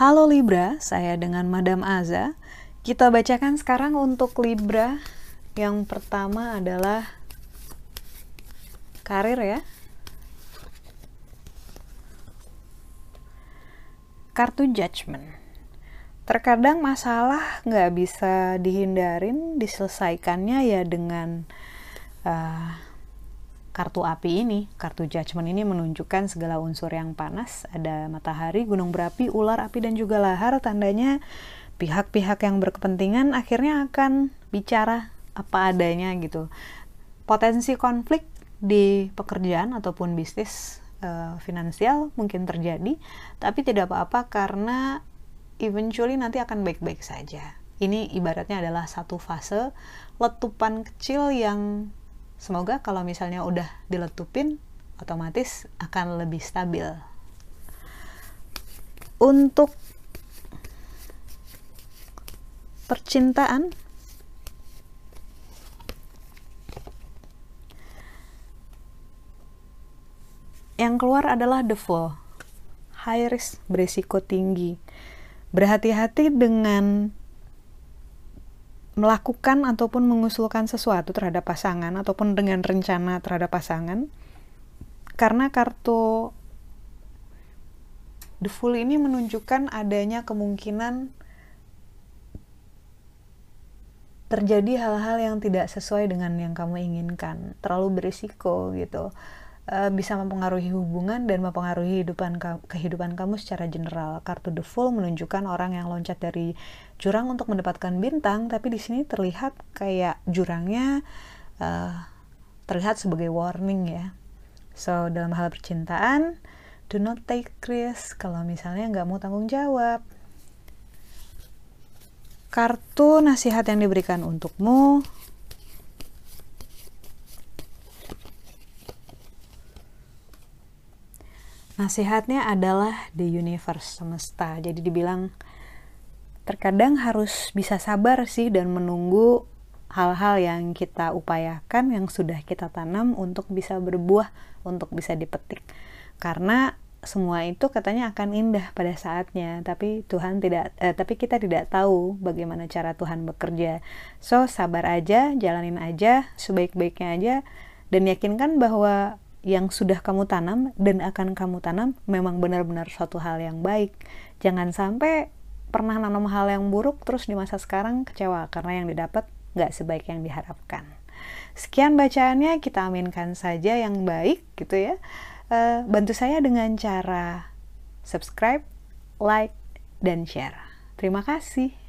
Halo Libra, saya dengan Madam Aza. Kita bacakan sekarang untuk Libra. Yang pertama adalah karir ya. Kartu Judgment. Terkadang masalah nggak bisa dihindarin, diselesaikannya ya dengan uh, kartu api ini, kartu judgment ini menunjukkan segala unsur yang panas, ada matahari, gunung berapi, ular, api, dan juga lahar, tandanya pihak-pihak yang berkepentingan akhirnya akan bicara apa adanya gitu. Potensi konflik di pekerjaan ataupun bisnis uh, finansial mungkin terjadi, tapi tidak apa-apa karena eventually nanti akan baik-baik saja. Ini ibaratnya adalah satu fase letupan kecil yang Semoga kalau misalnya udah diletupin, otomatis akan lebih stabil. Untuk percintaan, yang keluar adalah the flow. High risk, berisiko tinggi. Berhati-hati dengan melakukan ataupun mengusulkan sesuatu terhadap pasangan ataupun dengan rencana terhadap pasangan karena kartu the fool ini menunjukkan adanya kemungkinan terjadi hal-hal yang tidak sesuai dengan yang kamu inginkan terlalu berisiko gitu Eh, bisa mempengaruhi hubungan dan mempengaruhi kehidupan kehidupan kamu secara general. Kartu The Fool menunjukkan orang yang loncat dari jurang untuk mendapatkan bintang, tapi di sini terlihat kayak jurangnya uh, terlihat sebagai warning ya. So dalam hal percintaan, do not take risk kalau misalnya nggak mau tanggung jawab. Kartu nasihat yang diberikan untukmu Nasihatnya adalah the universe semesta. Jadi dibilang terkadang harus bisa sabar sih dan menunggu hal-hal yang kita upayakan yang sudah kita tanam untuk bisa berbuah, untuk bisa dipetik. Karena semua itu katanya akan indah pada saatnya, tapi Tuhan tidak eh, tapi kita tidak tahu bagaimana cara Tuhan bekerja. So, sabar aja, jalanin aja sebaik-baiknya aja dan yakinkan bahwa yang sudah kamu tanam dan akan kamu tanam memang benar-benar suatu hal yang baik. Jangan sampai pernah nanam hal yang buruk terus di masa sekarang kecewa karena yang didapat nggak sebaik yang diharapkan. Sekian bacaannya, kita aminkan saja yang baik gitu ya. Uh, bantu saya dengan cara subscribe, like, dan share. Terima kasih.